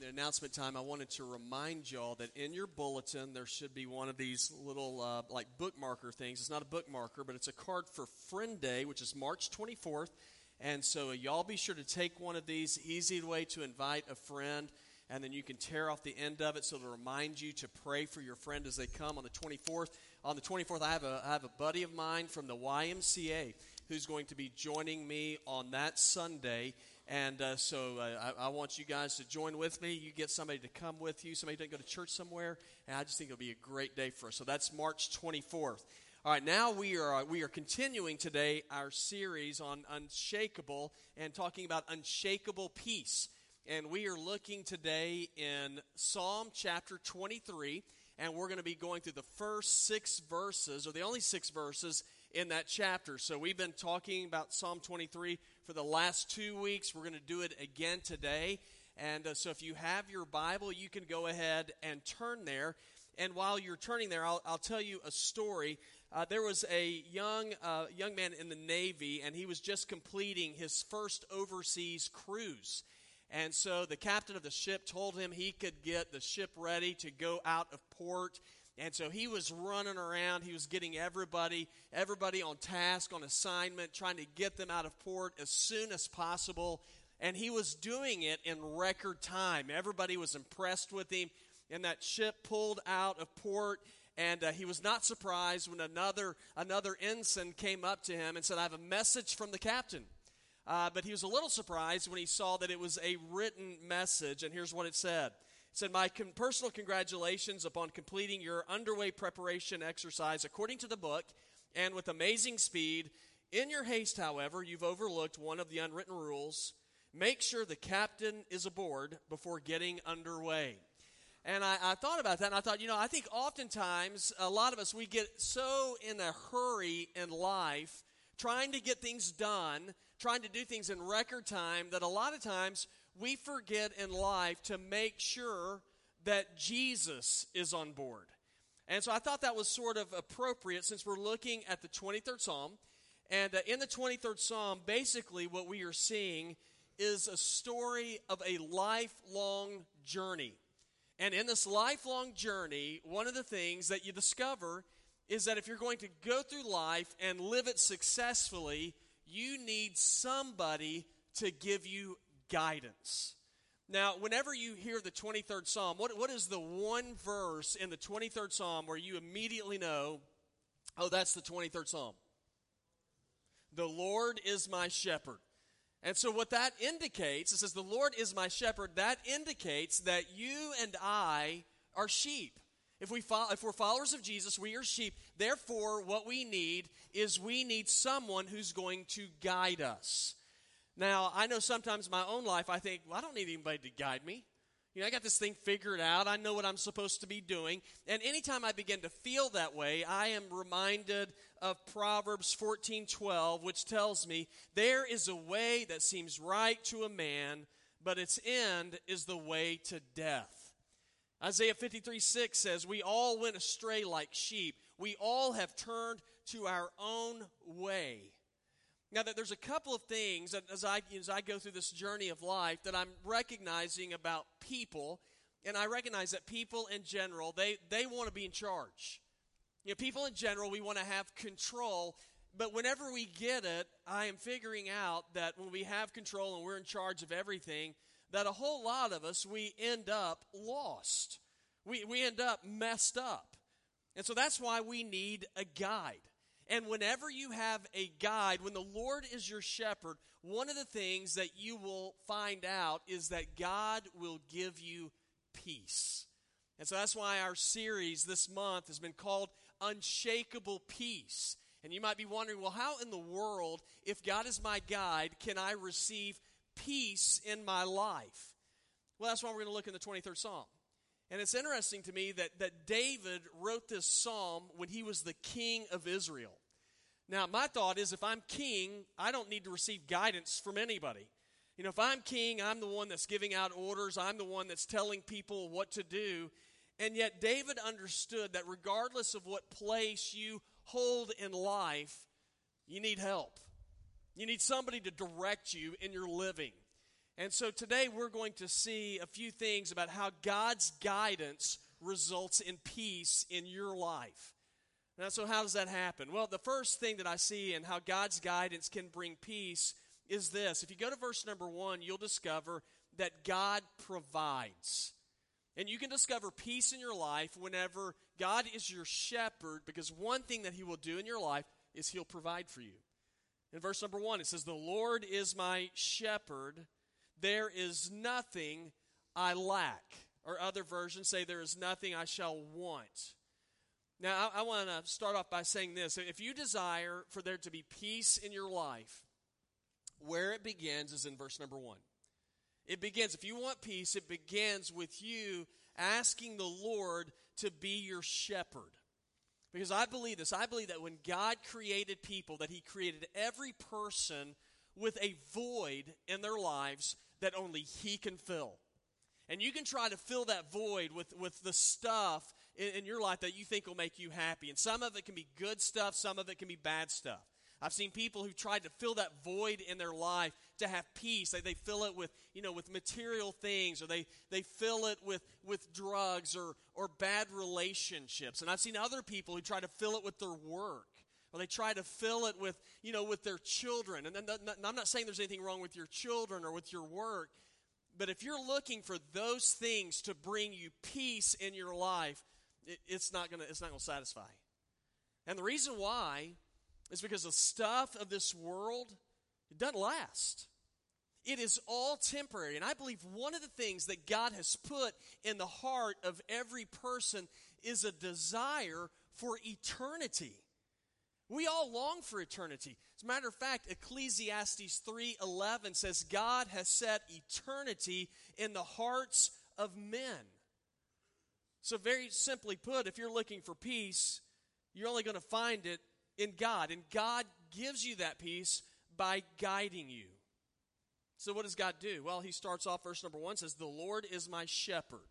the announcement time, I wanted to remind y'all that in your bulletin there should be one of these little uh, like bookmarker things. It's not a bookmarker, but it's a card for Friend Day, which is March 24th. And so uh, y'all be sure to take one of these. Easy way to invite a friend, and then you can tear off the end of it so to remind you to pray for your friend as they come on the 24th. On the 24th, I have a, I have a buddy of mine from the YMCA who's going to be joining me on that Sunday and uh, so uh, I, I, want you guys to join with me. You get somebody to come with you, somebody to go to church somewhere, and I just think it'll be a great day for us. So that's March 24th. All right, now we are uh, we are continuing today our series on unshakable and talking about unshakable peace. And we are looking today in Psalm chapter 23, and we're going to be going through the first six verses, or the only six verses in that chapter. So we've been talking about Psalm 23 for the last two weeks. We're going to do it again today. And uh, so if you have your Bible, you can go ahead and turn there. And while you're turning there, I'll, I'll tell you a story. Uh, there was a young uh, young man in the Navy, and he was just completing his first overseas cruise. And so the captain of the ship told him he could get the ship ready to go out of port and so he was running around. He was getting everybody, everybody on task, on assignment, trying to get them out of port as soon as possible. And he was doing it in record time. Everybody was impressed with him. And that ship pulled out of port. And uh, he was not surprised when another, another ensign came up to him and said, I have a message from the captain. Uh, but he was a little surprised when he saw that it was a written message. And here's what it said said, My con- personal congratulations upon completing your underway preparation exercise according to the book and with amazing speed. In your haste, however, you've overlooked one of the unwritten rules. Make sure the captain is aboard before getting underway. And I, I, thought about that, and I thought, you know, I think oftentimes a lot of us, we get so in a hurry in life, trying to get things done, trying to do things in record time, that a lot of times we forget in life to make sure that Jesus is on board. And so I thought that was sort of appropriate since we're looking at the 23rd Psalm. And uh, in the 23rd Psalm, basically what we are seeing is a story of a lifelong journey. And in this lifelong journey, one of the things that you discover is that if you're going to go through life and live it successfully, you need somebody to give you guidance. Now, whenever you hear the 23rd Psalm, what, what is the one verse in the 23rd Psalm where you immediately know, oh, that's the 23rd Psalm? The Lord is my shepherd. And so, what that indicates, it says, The Lord is my shepherd, that indicates that you and I are sheep. If, we follow, if we're followers of Jesus, we are sheep. Therefore, what we need is we need someone who's going to guide us. Now, I know sometimes my own life, I think, well, I don't need anybody to guide me. You know, I got this thing figured out. I know what I'm supposed to be doing. And anytime I begin to feel that way, I am reminded of Proverbs 14:12, which tells me, "There is a way that seems right to a man, but its end is the way to death." Isaiah 53:6 says, "We all went astray like sheep. We all have turned to our own way." Now, that there's a couple of things as I, as I go through this journey of life that I'm recognizing about people, and I recognize that people in general, they, they want to be in charge. You know, people in general, we want to have control, but whenever we get it, I am figuring out that when we have control and we're in charge of everything, that a whole lot of us, we end up lost. We, we end up messed up. And so that's why we need a guide. And whenever you have a guide, when the Lord is your shepherd, one of the things that you will find out is that God will give you peace. And so that's why our series this month has been called Unshakable Peace. And you might be wondering, well, how in the world, if God is my guide, can I receive peace in my life? Well, that's why we're going to look in the 23rd Psalm. And it's interesting to me that, that David wrote this psalm when he was the king of Israel. Now, my thought is if I'm king, I don't need to receive guidance from anybody. You know, if I'm king, I'm the one that's giving out orders, I'm the one that's telling people what to do. And yet, David understood that regardless of what place you hold in life, you need help. You need somebody to direct you in your living. And so today we're going to see a few things about how God's guidance results in peace in your life. Now, so how does that happen? Well, the first thing that I see in how God's guidance can bring peace is this. If you go to verse number one, you'll discover that God provides. And you can discover peace in your life whenever God is your shepherd, because one thing that He will do in your life is He'll provide for you. In verse number one, it says, The Lord is my shepherd, there is nothing I lack. Or other versions say, There is nothing I shall want. Now, I, I want to start off by saying this. If you desire for there to be peace in your life, where it begins is in verse number one. It begins, if you want peace, it begins with you asking the Lord to be your shepherd. Because I believe this. I believe that when God created people, that He created every person with a void in their lives that only He can fill. And you can try to fill that void with, with the stuff in, in your life that you think will make you happy. And some of it can be good stuff, some of it can be bad stuff. I've seen people who tried to fill that void in their life to have peace. They, they fill it with, you know, with material things or they, they fill it with, with drugs or, or bad relationships. And I've seen other people who try to fill it with their work or they try to fill it with, you know, with their children. And, and I'm not saying there's anything wrong with your children or with your work, but if you're looking for those things to bring you peace in your life, it, it's not to it's not to satisfy. And the reason why is because the stuff of this world it doesn't last. It is all temporary. And I believe one of the things that God has put in the heart of every person is a desire for eternity. We all long for eternity. As a matter of fact, Ecclesiastes 3:11 says God has set eternity in the hearts of men. So very simply put, if you're looking for peace, you're only going to find it in God, and God gives you that peace by guiding you. So what does God do? Well, he starts off verse number 1 says, "The Lord is my shepherd."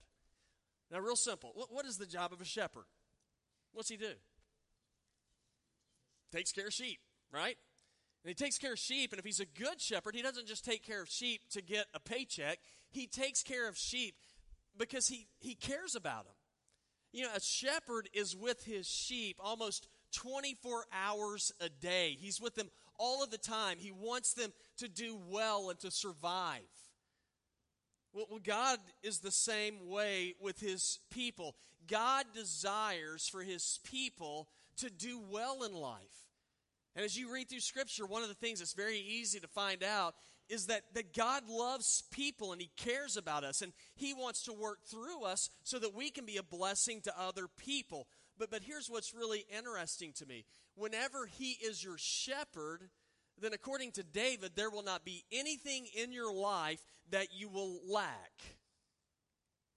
Now real simple. What is the job of a shepherd? What's he do? takes care of sheep, right? And he takes care of sheep, and if he's a good shepherd, he doesn't just take care of sheep to get a paycheck. He takes care of sheep because he, he cares about them. You know, a shepherd is with his sheep almost 24 hours a day. He's with them all of the time. He wants them to do well and to survive. Well, God is the same way with his people. God desires for his people to do well in life. And as you read through Scripture, one of the things that's very easy to find out is that, that God loves people and He cares about us and He wants to work through us so that we can be a blessing to other people. But, but here's what's really interesting to me. Whenever He is your shepherd, then according to David, there will not be anything in your life that you will lack.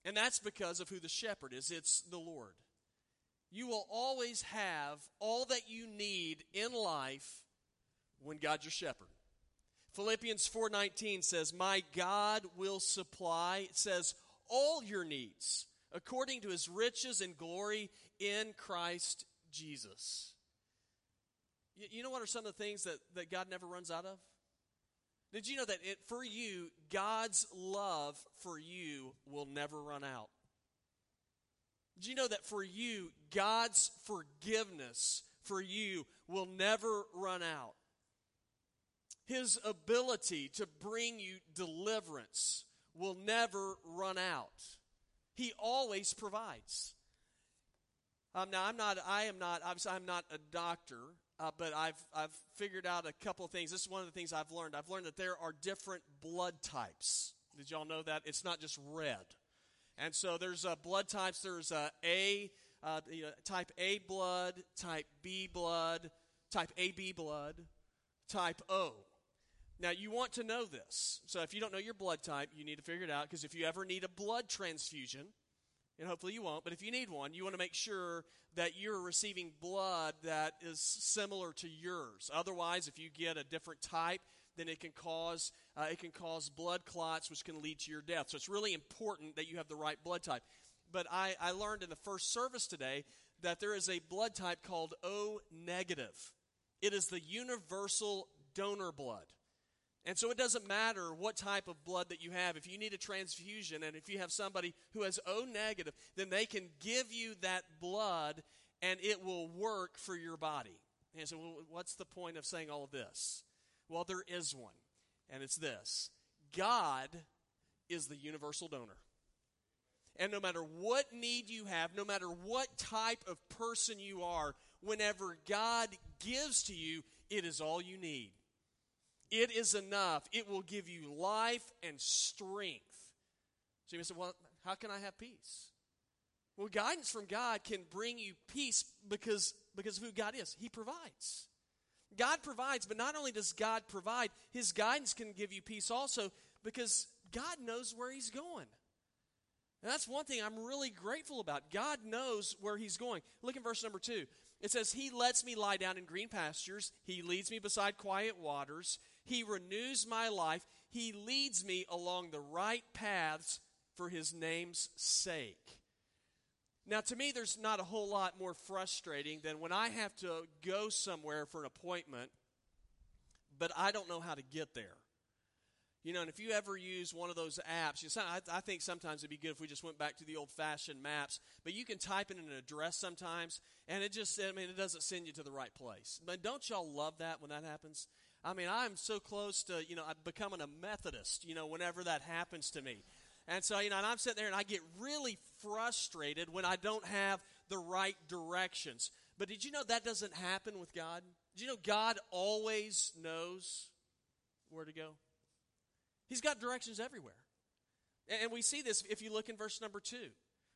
And that's because of who the shepherd is it's the Lord you will always have all that you need in life when God's your shepherd. Philippians 4:19 says, "My God will supply," it says, "all your needs according to his riches and glory in Christ Jesus." You, you know what are some of the things that, that God never runs out of? Did you know that it, for you, God's love for you will never run out? Did you know that for you, God's forgiveness for you will never run out? His ability to bring you deliverance will never run out. He always provides. Um, now, I'm not. I am not. Obviously, I'm not a doctor, uh, but I've I've figured out a couple of things. This is one of the things I've learned. I've learned that there are different blood types. Did y'all know that? It's not just red. And so there's uh, blood types. There's uh, A, uh, type A blood, type B blood, type AB blood, type O. Now, you want to know this. So if you don't know your blood type, you need to figure it out because if you ever need a blood transfusion, and hopefully you won't, but if you need one, you want to make sure that you're receiving blood that is similar to yours. Otherwise, if you get a different type, then it can cause uh, it can cause blood clots, which can lead to your death. So it's really important that you have the right blood type. But I, I learned in the first service today that there is a blood type called O negative. It is the universal donor blood. And so it doesn't matter what type of blood that you have. If you need a transfusion and if you have somebody who has O negative, then they can give you that blood and it will work for your body. And so, what's the point of saying all of this? Well, there is one, and it's this God is the universal donor. And no matter what need you have, no matter what type of person you are, whenever God gives to you, it is all you need. It is enough. It will give you life and strength. So you may say, well, how can I have peace? Well, guidance from God can bring you peace because, because of who God is. He provides. God provides, but not only does God provide, His guidance can give you peace also because God knows where He's going. And that's one thing I'm really grateful about. God knows where He's going. Look at verse number two. It says, He lets me lie down in green pastures, He leads me beside quiet waters, He renews my life, He leads me along the right paths for His name's sake. Now, to me, there's not a whole lot more frustrating than when I have to go somewhere for an appointment, but I don't know how to get there. You know, and if you ever use one of those apps, you know, I, I think sometimes it'd be good if we just went back to the old fashioned maps, but you can type in an address sometimes, and it just, I mean, it doesn't send you to the right place. But don't y'all love that when that happens? I mean, I'm so close to, you know, becoming a Methodist, you know, whenever that happens to me. And so, you know, and I'm sitting there and I get really frustrated when I don't have the right directions. But did you know that doesn't happen with God? You know God always knows where to go? He's got directions everywhere. And we see this if you look in verse number two.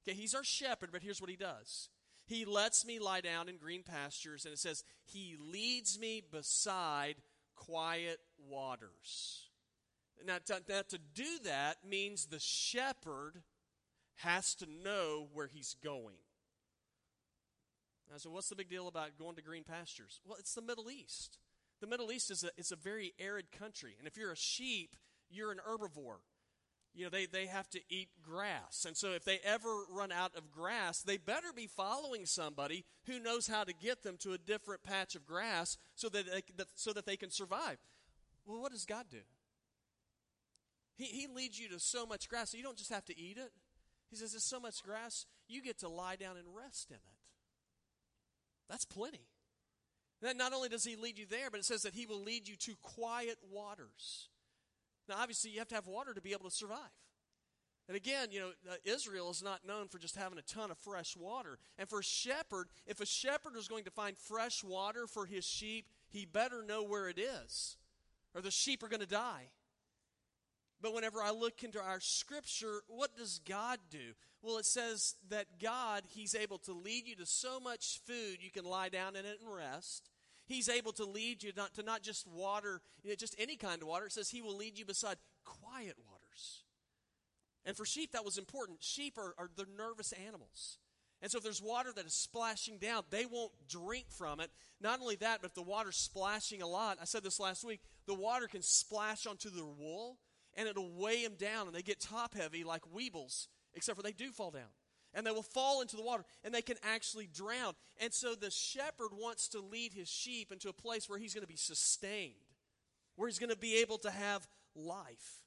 Okay, he's our shepherd, but here's what he does. He lets me lie down in green pastures, and it says, He leads me beside quiet waters. Now, to, now, to do that means the shepherd has to know where he's going. Now, so what's the big deal about going to green pastures? Well, it's the Middle East. The Middle East is a, is a very arid country. And if you're a sheep, you're an herbivore. You know, they, they have to eat grass. And so if they ever run out of grass, they better be following somebody who knows how to get them to a different patch of grass so that they, so that they can survive. Well, what does God do? He, he leads you to so much grass, so you don't just have to eat it. He says, There's so much grass, you get to lie down and rest in it. That's plenty. And not only does he lead you there, but it says that he will lead you to quiet waters. Now, obviously, you have to have water to be able to survive. And again, you know, uh, Israel is not known for just having a ton of fresh water. And for a shepherd, if a shepherd is going to find fresh water for his sheep, he better know where it is, or the sheep are going to die. But whenever I look into our scripture, what does God do? Well, it says that God, He's able to lead you to so much food you can lie down in it and rest. He's able to lead you not, to not just water, you know, just any kind of water. It says He will lead you beside quiet waters. And for sheep, that was important. Sheep are, are the nervous animals. And so if there's water that is splashing down, they won't drink from it. Not only that, but if the water's splashing a lot, I said this last week, the water can splash onto their wool and it'll weigh them down, and they get top heavy like weebles, except for they do fall down. And they will fall into the water, and they can actually drown. And so the shepherd wants to lead his sheep into a place where he's going to be sustained, where he's going to be able to have life.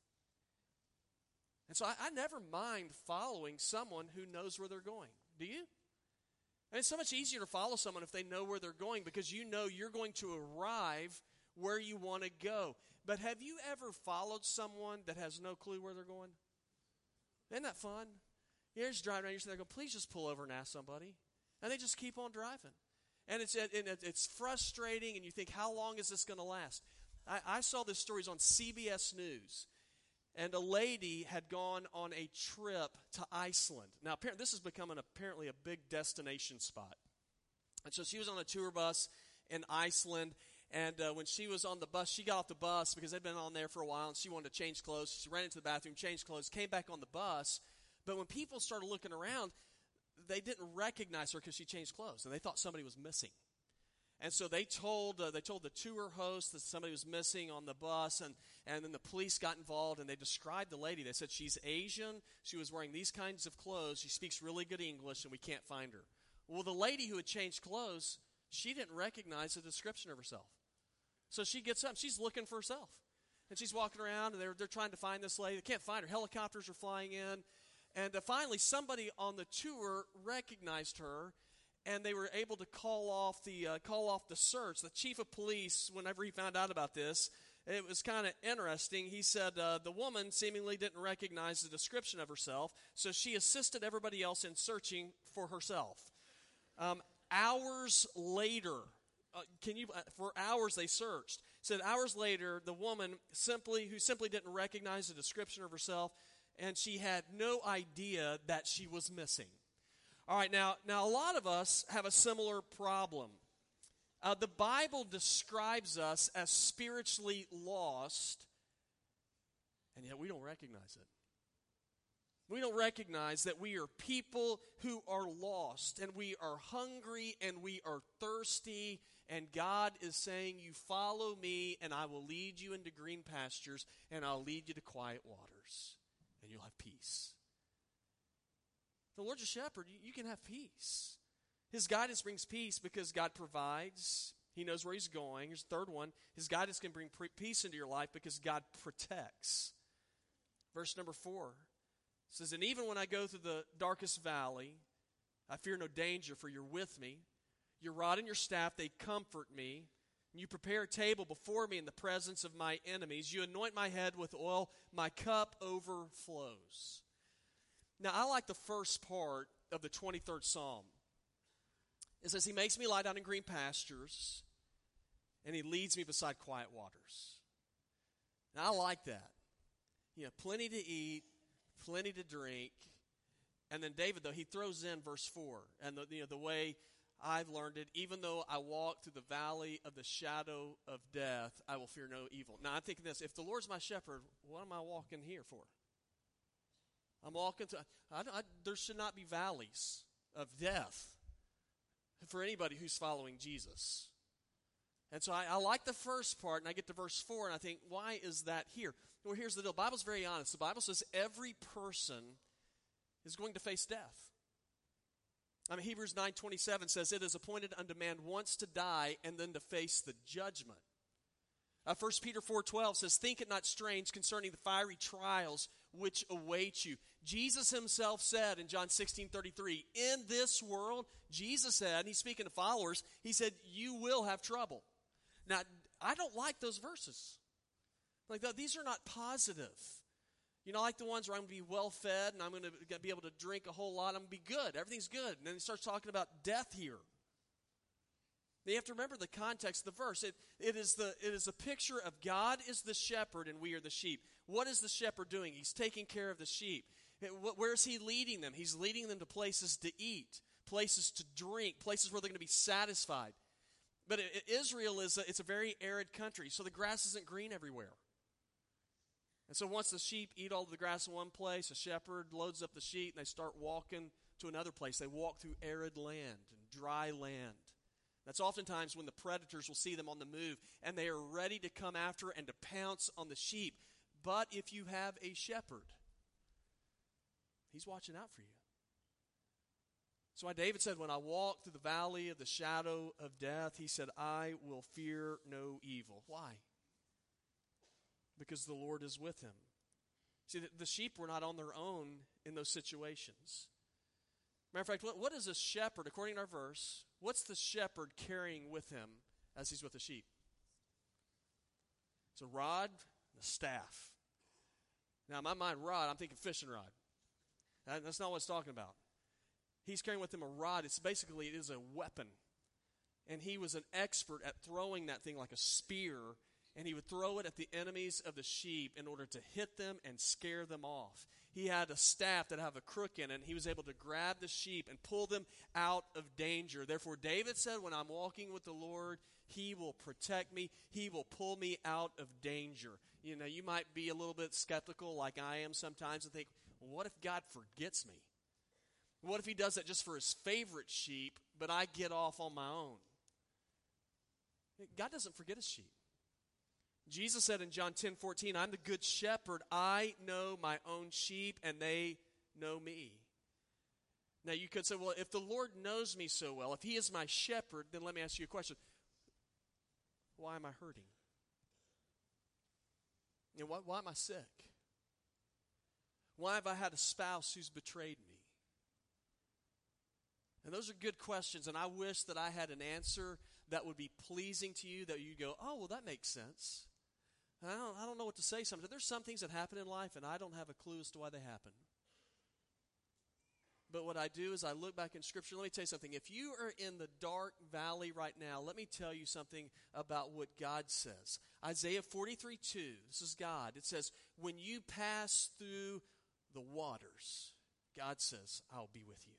And so I, I never mind following someone who knows where they're going. Do you? And it's so much easier to follow someone if they know where they're going because you know you're going to arrive where you want to go. But have you ever followed someone that has no clue where they're going? Isn't that fun? You're just driving around, you're sitting there going, please just pull over and ask somebody. And they just keep on driving. And it's, and it's frustrating, and you think, how long is this going to last? I, I saw this story on CBS News and a lady had gone on a trip to Iceland. Now, apparently, this is becoming apparently a big destination spot. And so she was on a tour bus in Iceland, and uh, when she was on the bus, she got off the bus because they'd been on there for a while and she wanted to change clothes. She ran into the bathroom, changed clothes, came back on the bus. But when people started looking around, they didn't recognize her because she changed clothes and they thought somebody was missing. And so they told uh, they told the tour host that somebody was missing on the bus, and, and then the police got involved and they described the lady. They said she's Asian, she was wearing these kinds of clothes, she speaks really good English, and we can't find her. Well, the lady who had changed clothes, she didn't recognize the description of herself. So she gets up. She's looking for herself. And she's walking around, and they're, they're trying to find this lady. They can't find her. Helicopters are flying in. And uh, finally, somebody on the tour recognized her, and they were able to call off the uh, call off the search. The chief of police, whenever he found out about this, it was kind of interesting. He said uh, the woman seemingly didn't recognize the description of herself, so she assisted everybody else in searching for herself. Um, hours later, uh, can you? Uh, for hours they searched. Said hours later, the woman simply who simply didn't recognize the description of herself, and she had no idea that she was missing. All right, now now a lot of us have a similar problem. Uh, the Bible describes us as spiritually lost, and yet we don't recognize it. We don't recognize that we are people who are lost, and we are hungry, and we are thirsty, and God is saying, You follow me, and I will lead you into green pastures, and I'll lead you to quiet waters, and you'll have peace. The Lord's your shepherd, you can have peace. His guidance brings peace because God provides. He knows where he's going. Here's the third one. His guidance can bring peace into your life because God protects. Verse number four says, And even when I go through the darkest valley, I fear no danger, for you're with me. Your rod and your staff, they comfort me. You prepare a table before me in the presence of my enemies. You anoint my head with oil. My cup overflows. Now, I like the first part of the 23rd Psalm. It says, He makes me lie down in green pastures, and He leads me beside quiet waters. Now, I like that. You know, plenty to eat, plenty to drink. And then David, though, he throws in verse 4. And the, you know, the way I've learned it, even though I walk through the valley of the shadow of death, I will fear no evil. Now, I'm thinking this if the Lord's my shepherd, what am I walking here for? I'm walking to, I, I, there should not be valleys of death for anybody who's following Jesus. And so I, I, like the first part, and I get to verse 4, and I think, why is that here? Well, here's the deal. The Bible's very honest. The Bible says every person is going to face death. I mean, Hebrews 9.27 says, It is appointed unto man once to die, and then to face the judgment. Uh, 1 Peter 4.12 says, Think it not strange concerning the fiery trials which await you. Jesus himself said in John 16 33, In this world, Jesus said, and he's speaking to followers, he said, You will have trouble. Now, I don't like those verses. Like, these are not positive. You know, like the ones where I'm going to be well fed and I'm going to be able to drink a whole lot. I'm going to be good. Everything's good. And then he starts talking about death here. You have to remember the context of the verse. It, it, is the, it is a picture of God is the shepherd and we are the sheep. What is the shepherd doing? He's taking care of the sheep. Where is he leading them? He's leading them to places to eat, places to drink, places where they're going to be satisfied. But Israel is a, it's a very arid country, so the grass isn't green everywhere. And so once the sheep eat all the grass in one place, a shepherd loads up the sheep and they start walking to another place. They walk through arid land and dry land. That's oftentimes when the predators will see them on the move and they are ready to come after and to pounce on the sheep. But if you have a shepherd, he's watching out for you. So why David said, When I walk through the valley of the shadow of death, he said, I will fear no evil. Why? Because the Lord is with him. See, the sheep were not on their own in those situations. Matter of fact, what, what is a shepherd, according to our verse, what's the shepherd carrying with him as he's with the sheep? It's a rod and a staff. Now, in my mind, rod, I'm thinking fishing rod. That's not what it's talking about. He's carrying with him a rod. It's basically, it is a weapon. And he was an expert at throwing that thing like a spear, and he would throw it at the enemies of the sheep in order to hit them and scare them off. He had a staff that had a crook in it, and he was able to grab the sheep and pull them out of danger. Therefore, David said, When I'm walking with the Lord, he will protect me. He will pull me out of danger. You know, you might be a little bit skeptical, like I am sometimes, and think, well, what if God forgets me? What if he does that just for his favorite sheep, but I get off on my own? God doesn't forget his sheep. Jesus said in John 10 14, I'm the good shepherd. I know my own sheep, and they know me. Now, you could say, well, if the Lord knows me so well, if he is my shepherd, then let me ask you a question. Why am I hurting? You know, why, why am I sick? Why have I had a spouse who's betrayed me? And those are good questions, and I wish that I had an answer that would be pleasing to you, that you'd go, oh, well, that makes sense. I don't, I don't know what to say sometimes. There's some things that happen in life, and I don't have a clue as to why they happen. But what I do is I look back in Scripture. Let me tell you something. If you are in the dark valley right now, let me tell you something about what God says. Isaiah 43 2, this is God. It says, When you pass through the waters, God says, I'll be with you.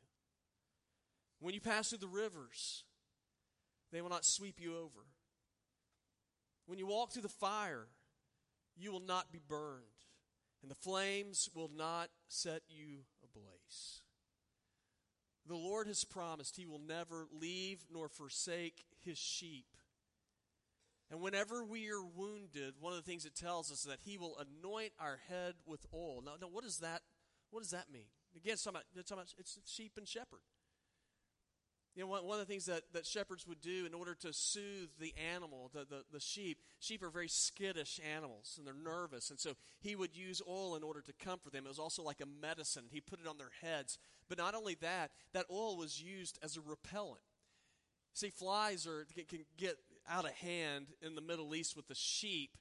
When you pass through the rivers, they will not sweep you over. When you walk through the fire, you will not be burned, and the flames will not set you ablaze. The Lord has promised He will never leave nor forsake His sheep. And whenever we are wounded, one of the things it tells us is that He will anoint our head with oil. Now, now what does that what does that mean? Again, it's, talking about, it's, talking about, it's sheep and shepherd. You know, one, of the things that, that shepherds would do in order to soothe the animal, the, the, the sheep, sheep are very skittish animals and they're nervous. And so he would use oil in order to comfort them. It was also like a medicine. He put it on their heads. But not only that, that oil was used as a repellent. See, flies are, can, can get out of hand in the Middle East with the sheep.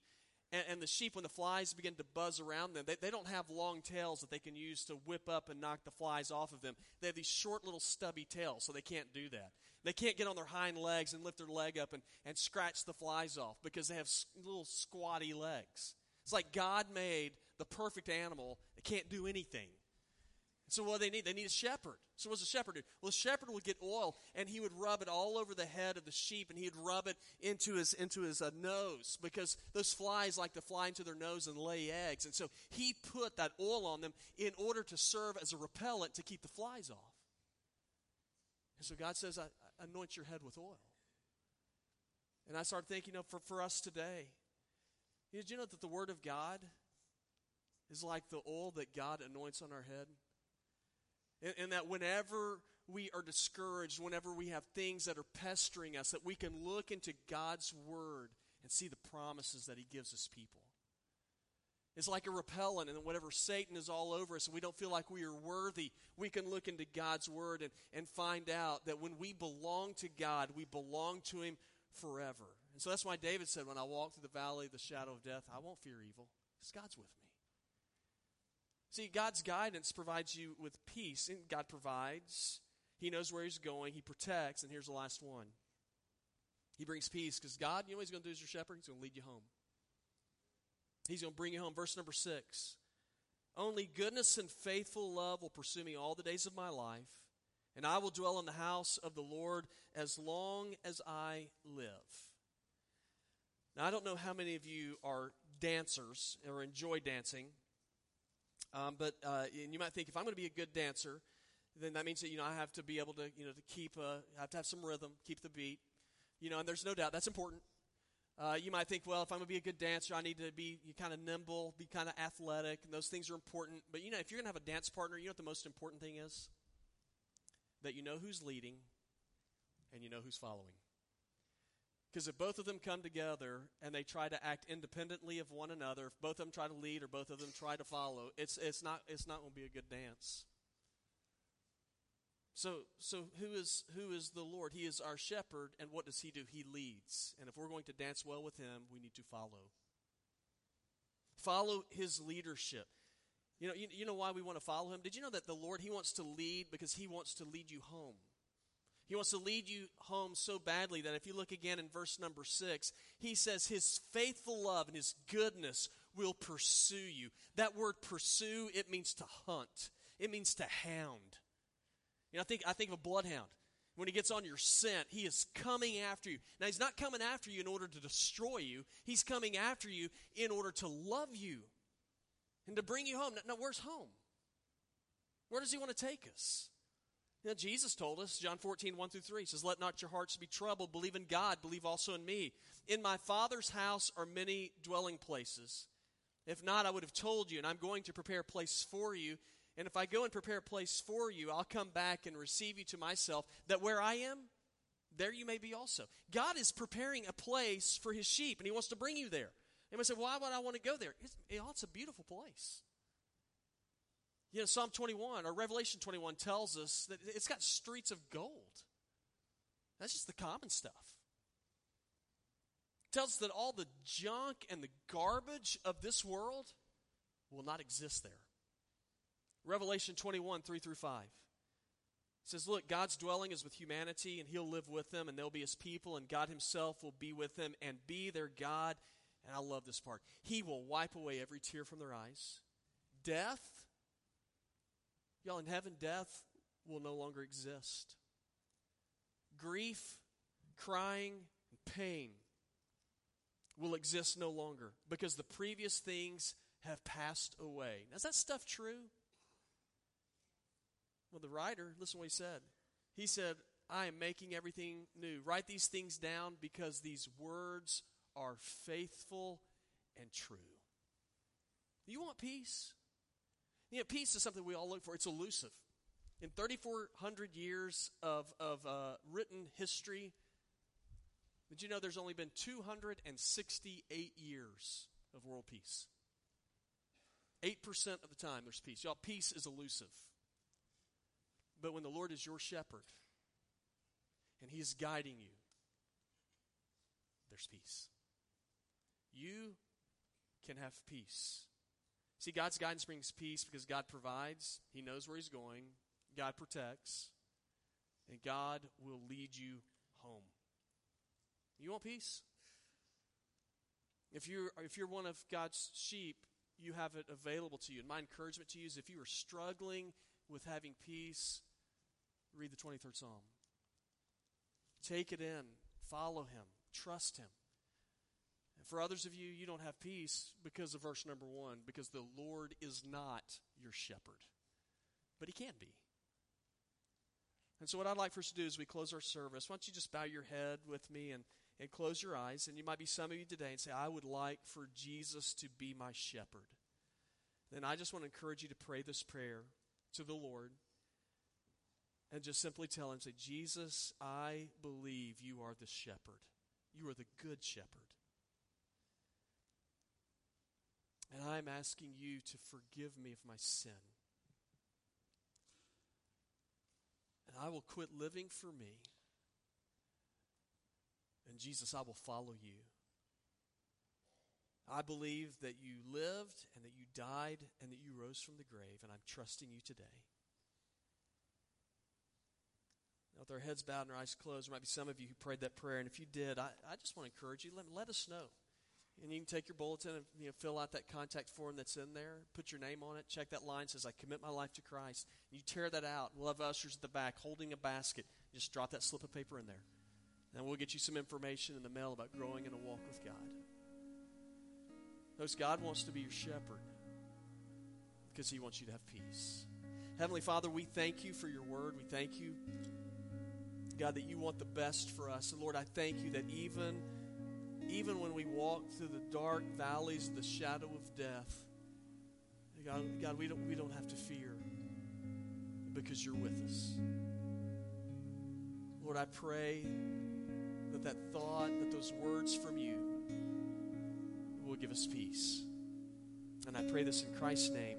And, and, the sheep, when the flies begin to buzz around them, they, they don't have long tails that they can use to whip up and knock the flies off of them. They have these short little stubby tails, so they can't do that. They can't get on their hind legs and lift their leg up and, and scratch the flies off because they have little squatty legs. It's like God made the perfect animal that can't do anything. So what do they need? They need a shepherd. So what's a shepherd do? Well, the shepherd would get oil and he would rub it all over the head of the sheep and he'd rub it into his into his uh, nose because those flies like to fly into their nose and lay eggs. And so he put that oil on them in order to serve as a repellent to keep the flies off. And so God says, I, I anoint your head with oil. And I started thinking, know, for, for us today, did you know that the Word of God is like the oil that God anoints on our head? And, and, that whenever we are discouraged, whenever we have things that are pestering us, that we can look into God's Word and see the promises that He gives His people. It's like a repellent, and whenever Satan is all over us and we don't feel like we are worthy, we can look into God's Word and, and find out that when we belong to God, we belong to Him forever. And so that's why David said, When I walk through the valley of the shadow of death, I won't fear evil, because God's with me. See, God's guidance provides you with peace. And God provides. He knows where He's going. He protects. And here's the last one He brings peace because God, you know what He's going to do as your shepherd? He's going to lead you home. He's going to bring you home. Verse number six. Only goodness and faithful love will pursue me all the days of my life, and I will dwell in the house of the Lord as long as I live. Now, I don't know how many of you are dancers or enjoy dancing. Um, but uh, and you might think if I'm going to be a good dancer, then that means that you know I have to be able to you know to keep a, I have to have some rhythm, keep the beat, you know. And there's no doubt that's important. Uh, you might think, well, if I'm going to be a good dancer, I need to be kind of nimble, be kind of athletic, and those things are important. But you know, if you're going to have a dance partner, you know what the most important thing is? That you know who's leading, and you know who's following. Because if both of them come together and they try to act independently of one another, if both of them try to lead or both of them try to follow, it's, it's not, it's not going to be a good dance. So, so who is who is the Lord? He is our shepherd, and what does he do? He leads. And if we're going to dance well with him, we need to follow. Follow his leadership. You know, you, you know why we want to follow him? Did you know that the Lord, he wants to lead because he wants to lead you home? He wants to lead you home so badly that if you look again in verse number six, he says, His faithful love and His goodness will pursue you. That word pursue, it means to hunt, it means to hound. You know, I think, I think of a bloodhound. When he gets on your scent, he is coming after you. Now, he's not coming after you in order to destroy you, he's coming after you in order to love you and to bring you home. Now, where's home? Where does he want to take us? Jesus told us, John 14, 1 through 3, says, Let not your hearts be troubled. Believe in God. Believe also in me. In my Father's house are many dwelling places. If not, I would have told you, and I'm going to prepare a place for you. And if I go and prepare a place for you, I'll come back and receive you to myself, that where I am, there you may be also. God is preparing a place for his sheep, and he wants to bring you there. Anybody say, why would I want to go there? It's, oh, it's a beautiful place. You know, Psalm 21 or Revelation 21 tells us that it's got streets of gold. That's just the common stuff. It tells us that all the junk and the garbage of this world will not exist there. Revelation 21, 3 through 5 says, Look, God's dwelling is with humanity, and He'll live with them, and they'll be His people, and God Himself will be with them and be their God. And I love this part. He will wipe away every tear from their eyes. Death, y'all, in heaven, death will no longer exist. Grief, crying, pain will exist no longer because the previous things have passed away. Now, is that stuff true? Well, the writer, listen what he said. He said, I am making everything new. Write these things down because these words are faithful and true. You want peace? You know, peace is something we all look for. It's elusive. In 3,400 years of, of uh, written history, did you know there's only been 268 years of world peace? 8% of the time there's peace. Y'all, peace is elusive. But when the Lord is your shepherd and He is guiding you, there's peace. You can have peace. See, God's guidance brings peace because God provides, He knows where He's going, God protects, and God will lead you home. You want peace? If you're, if you're one of God's sheep, you have it available to you. And my encouragement to you is if you are struggling with having peace, read the 23rd Psalm. Take it in, follow Him, trust Him. And for others of you, you don't have peace because of verse number one, because the Lord is not your shepherd, but He can be. And so, what I'd like for us to do as we close our service, why don't you just bow your head with me and, and close your eyes? And you might be some of you today and say, I would like for Jesus to be my shepherd. Then I just want to encourage you to pray this prayer to the Lord and just simply tell him, say, Jesus, I believe you are the shepherd. You are the good shepherd. And I'm asking you to forgive me of my sin. And I will quit living for me. And Jesus, I will follow you. I believe that you lived and that you died and that you rose from the grave, and I'm trusting you today. Now, with our heads bowed and our eyes closed, there might be some of you who prayed that prayer, and if you did, I, I just want to encourage you. Let, let us know. And you can take your bulletin and you know, fill out that contact form that's in there. Put your name on it. Check that line says, I commit my life to Christ. And you tear that out. We'll have ushers at the back holding a basket. Just drop that slip of paper in there. And we'll get you some information in the mail about growing in a walk with God. Those God wants to be your shepherd because he wants you to have peace. Heavenly Father, we thank you for your word. We thank you God, that you want the best for us. And Lord, I thank you that even, even when we walk through the dark valleys the shadow of death, God, God we, don't, we don't have to fear because you're with us. Lord, I pray that that thought, that those words from you will give us peace. And I pray this in Christ's name.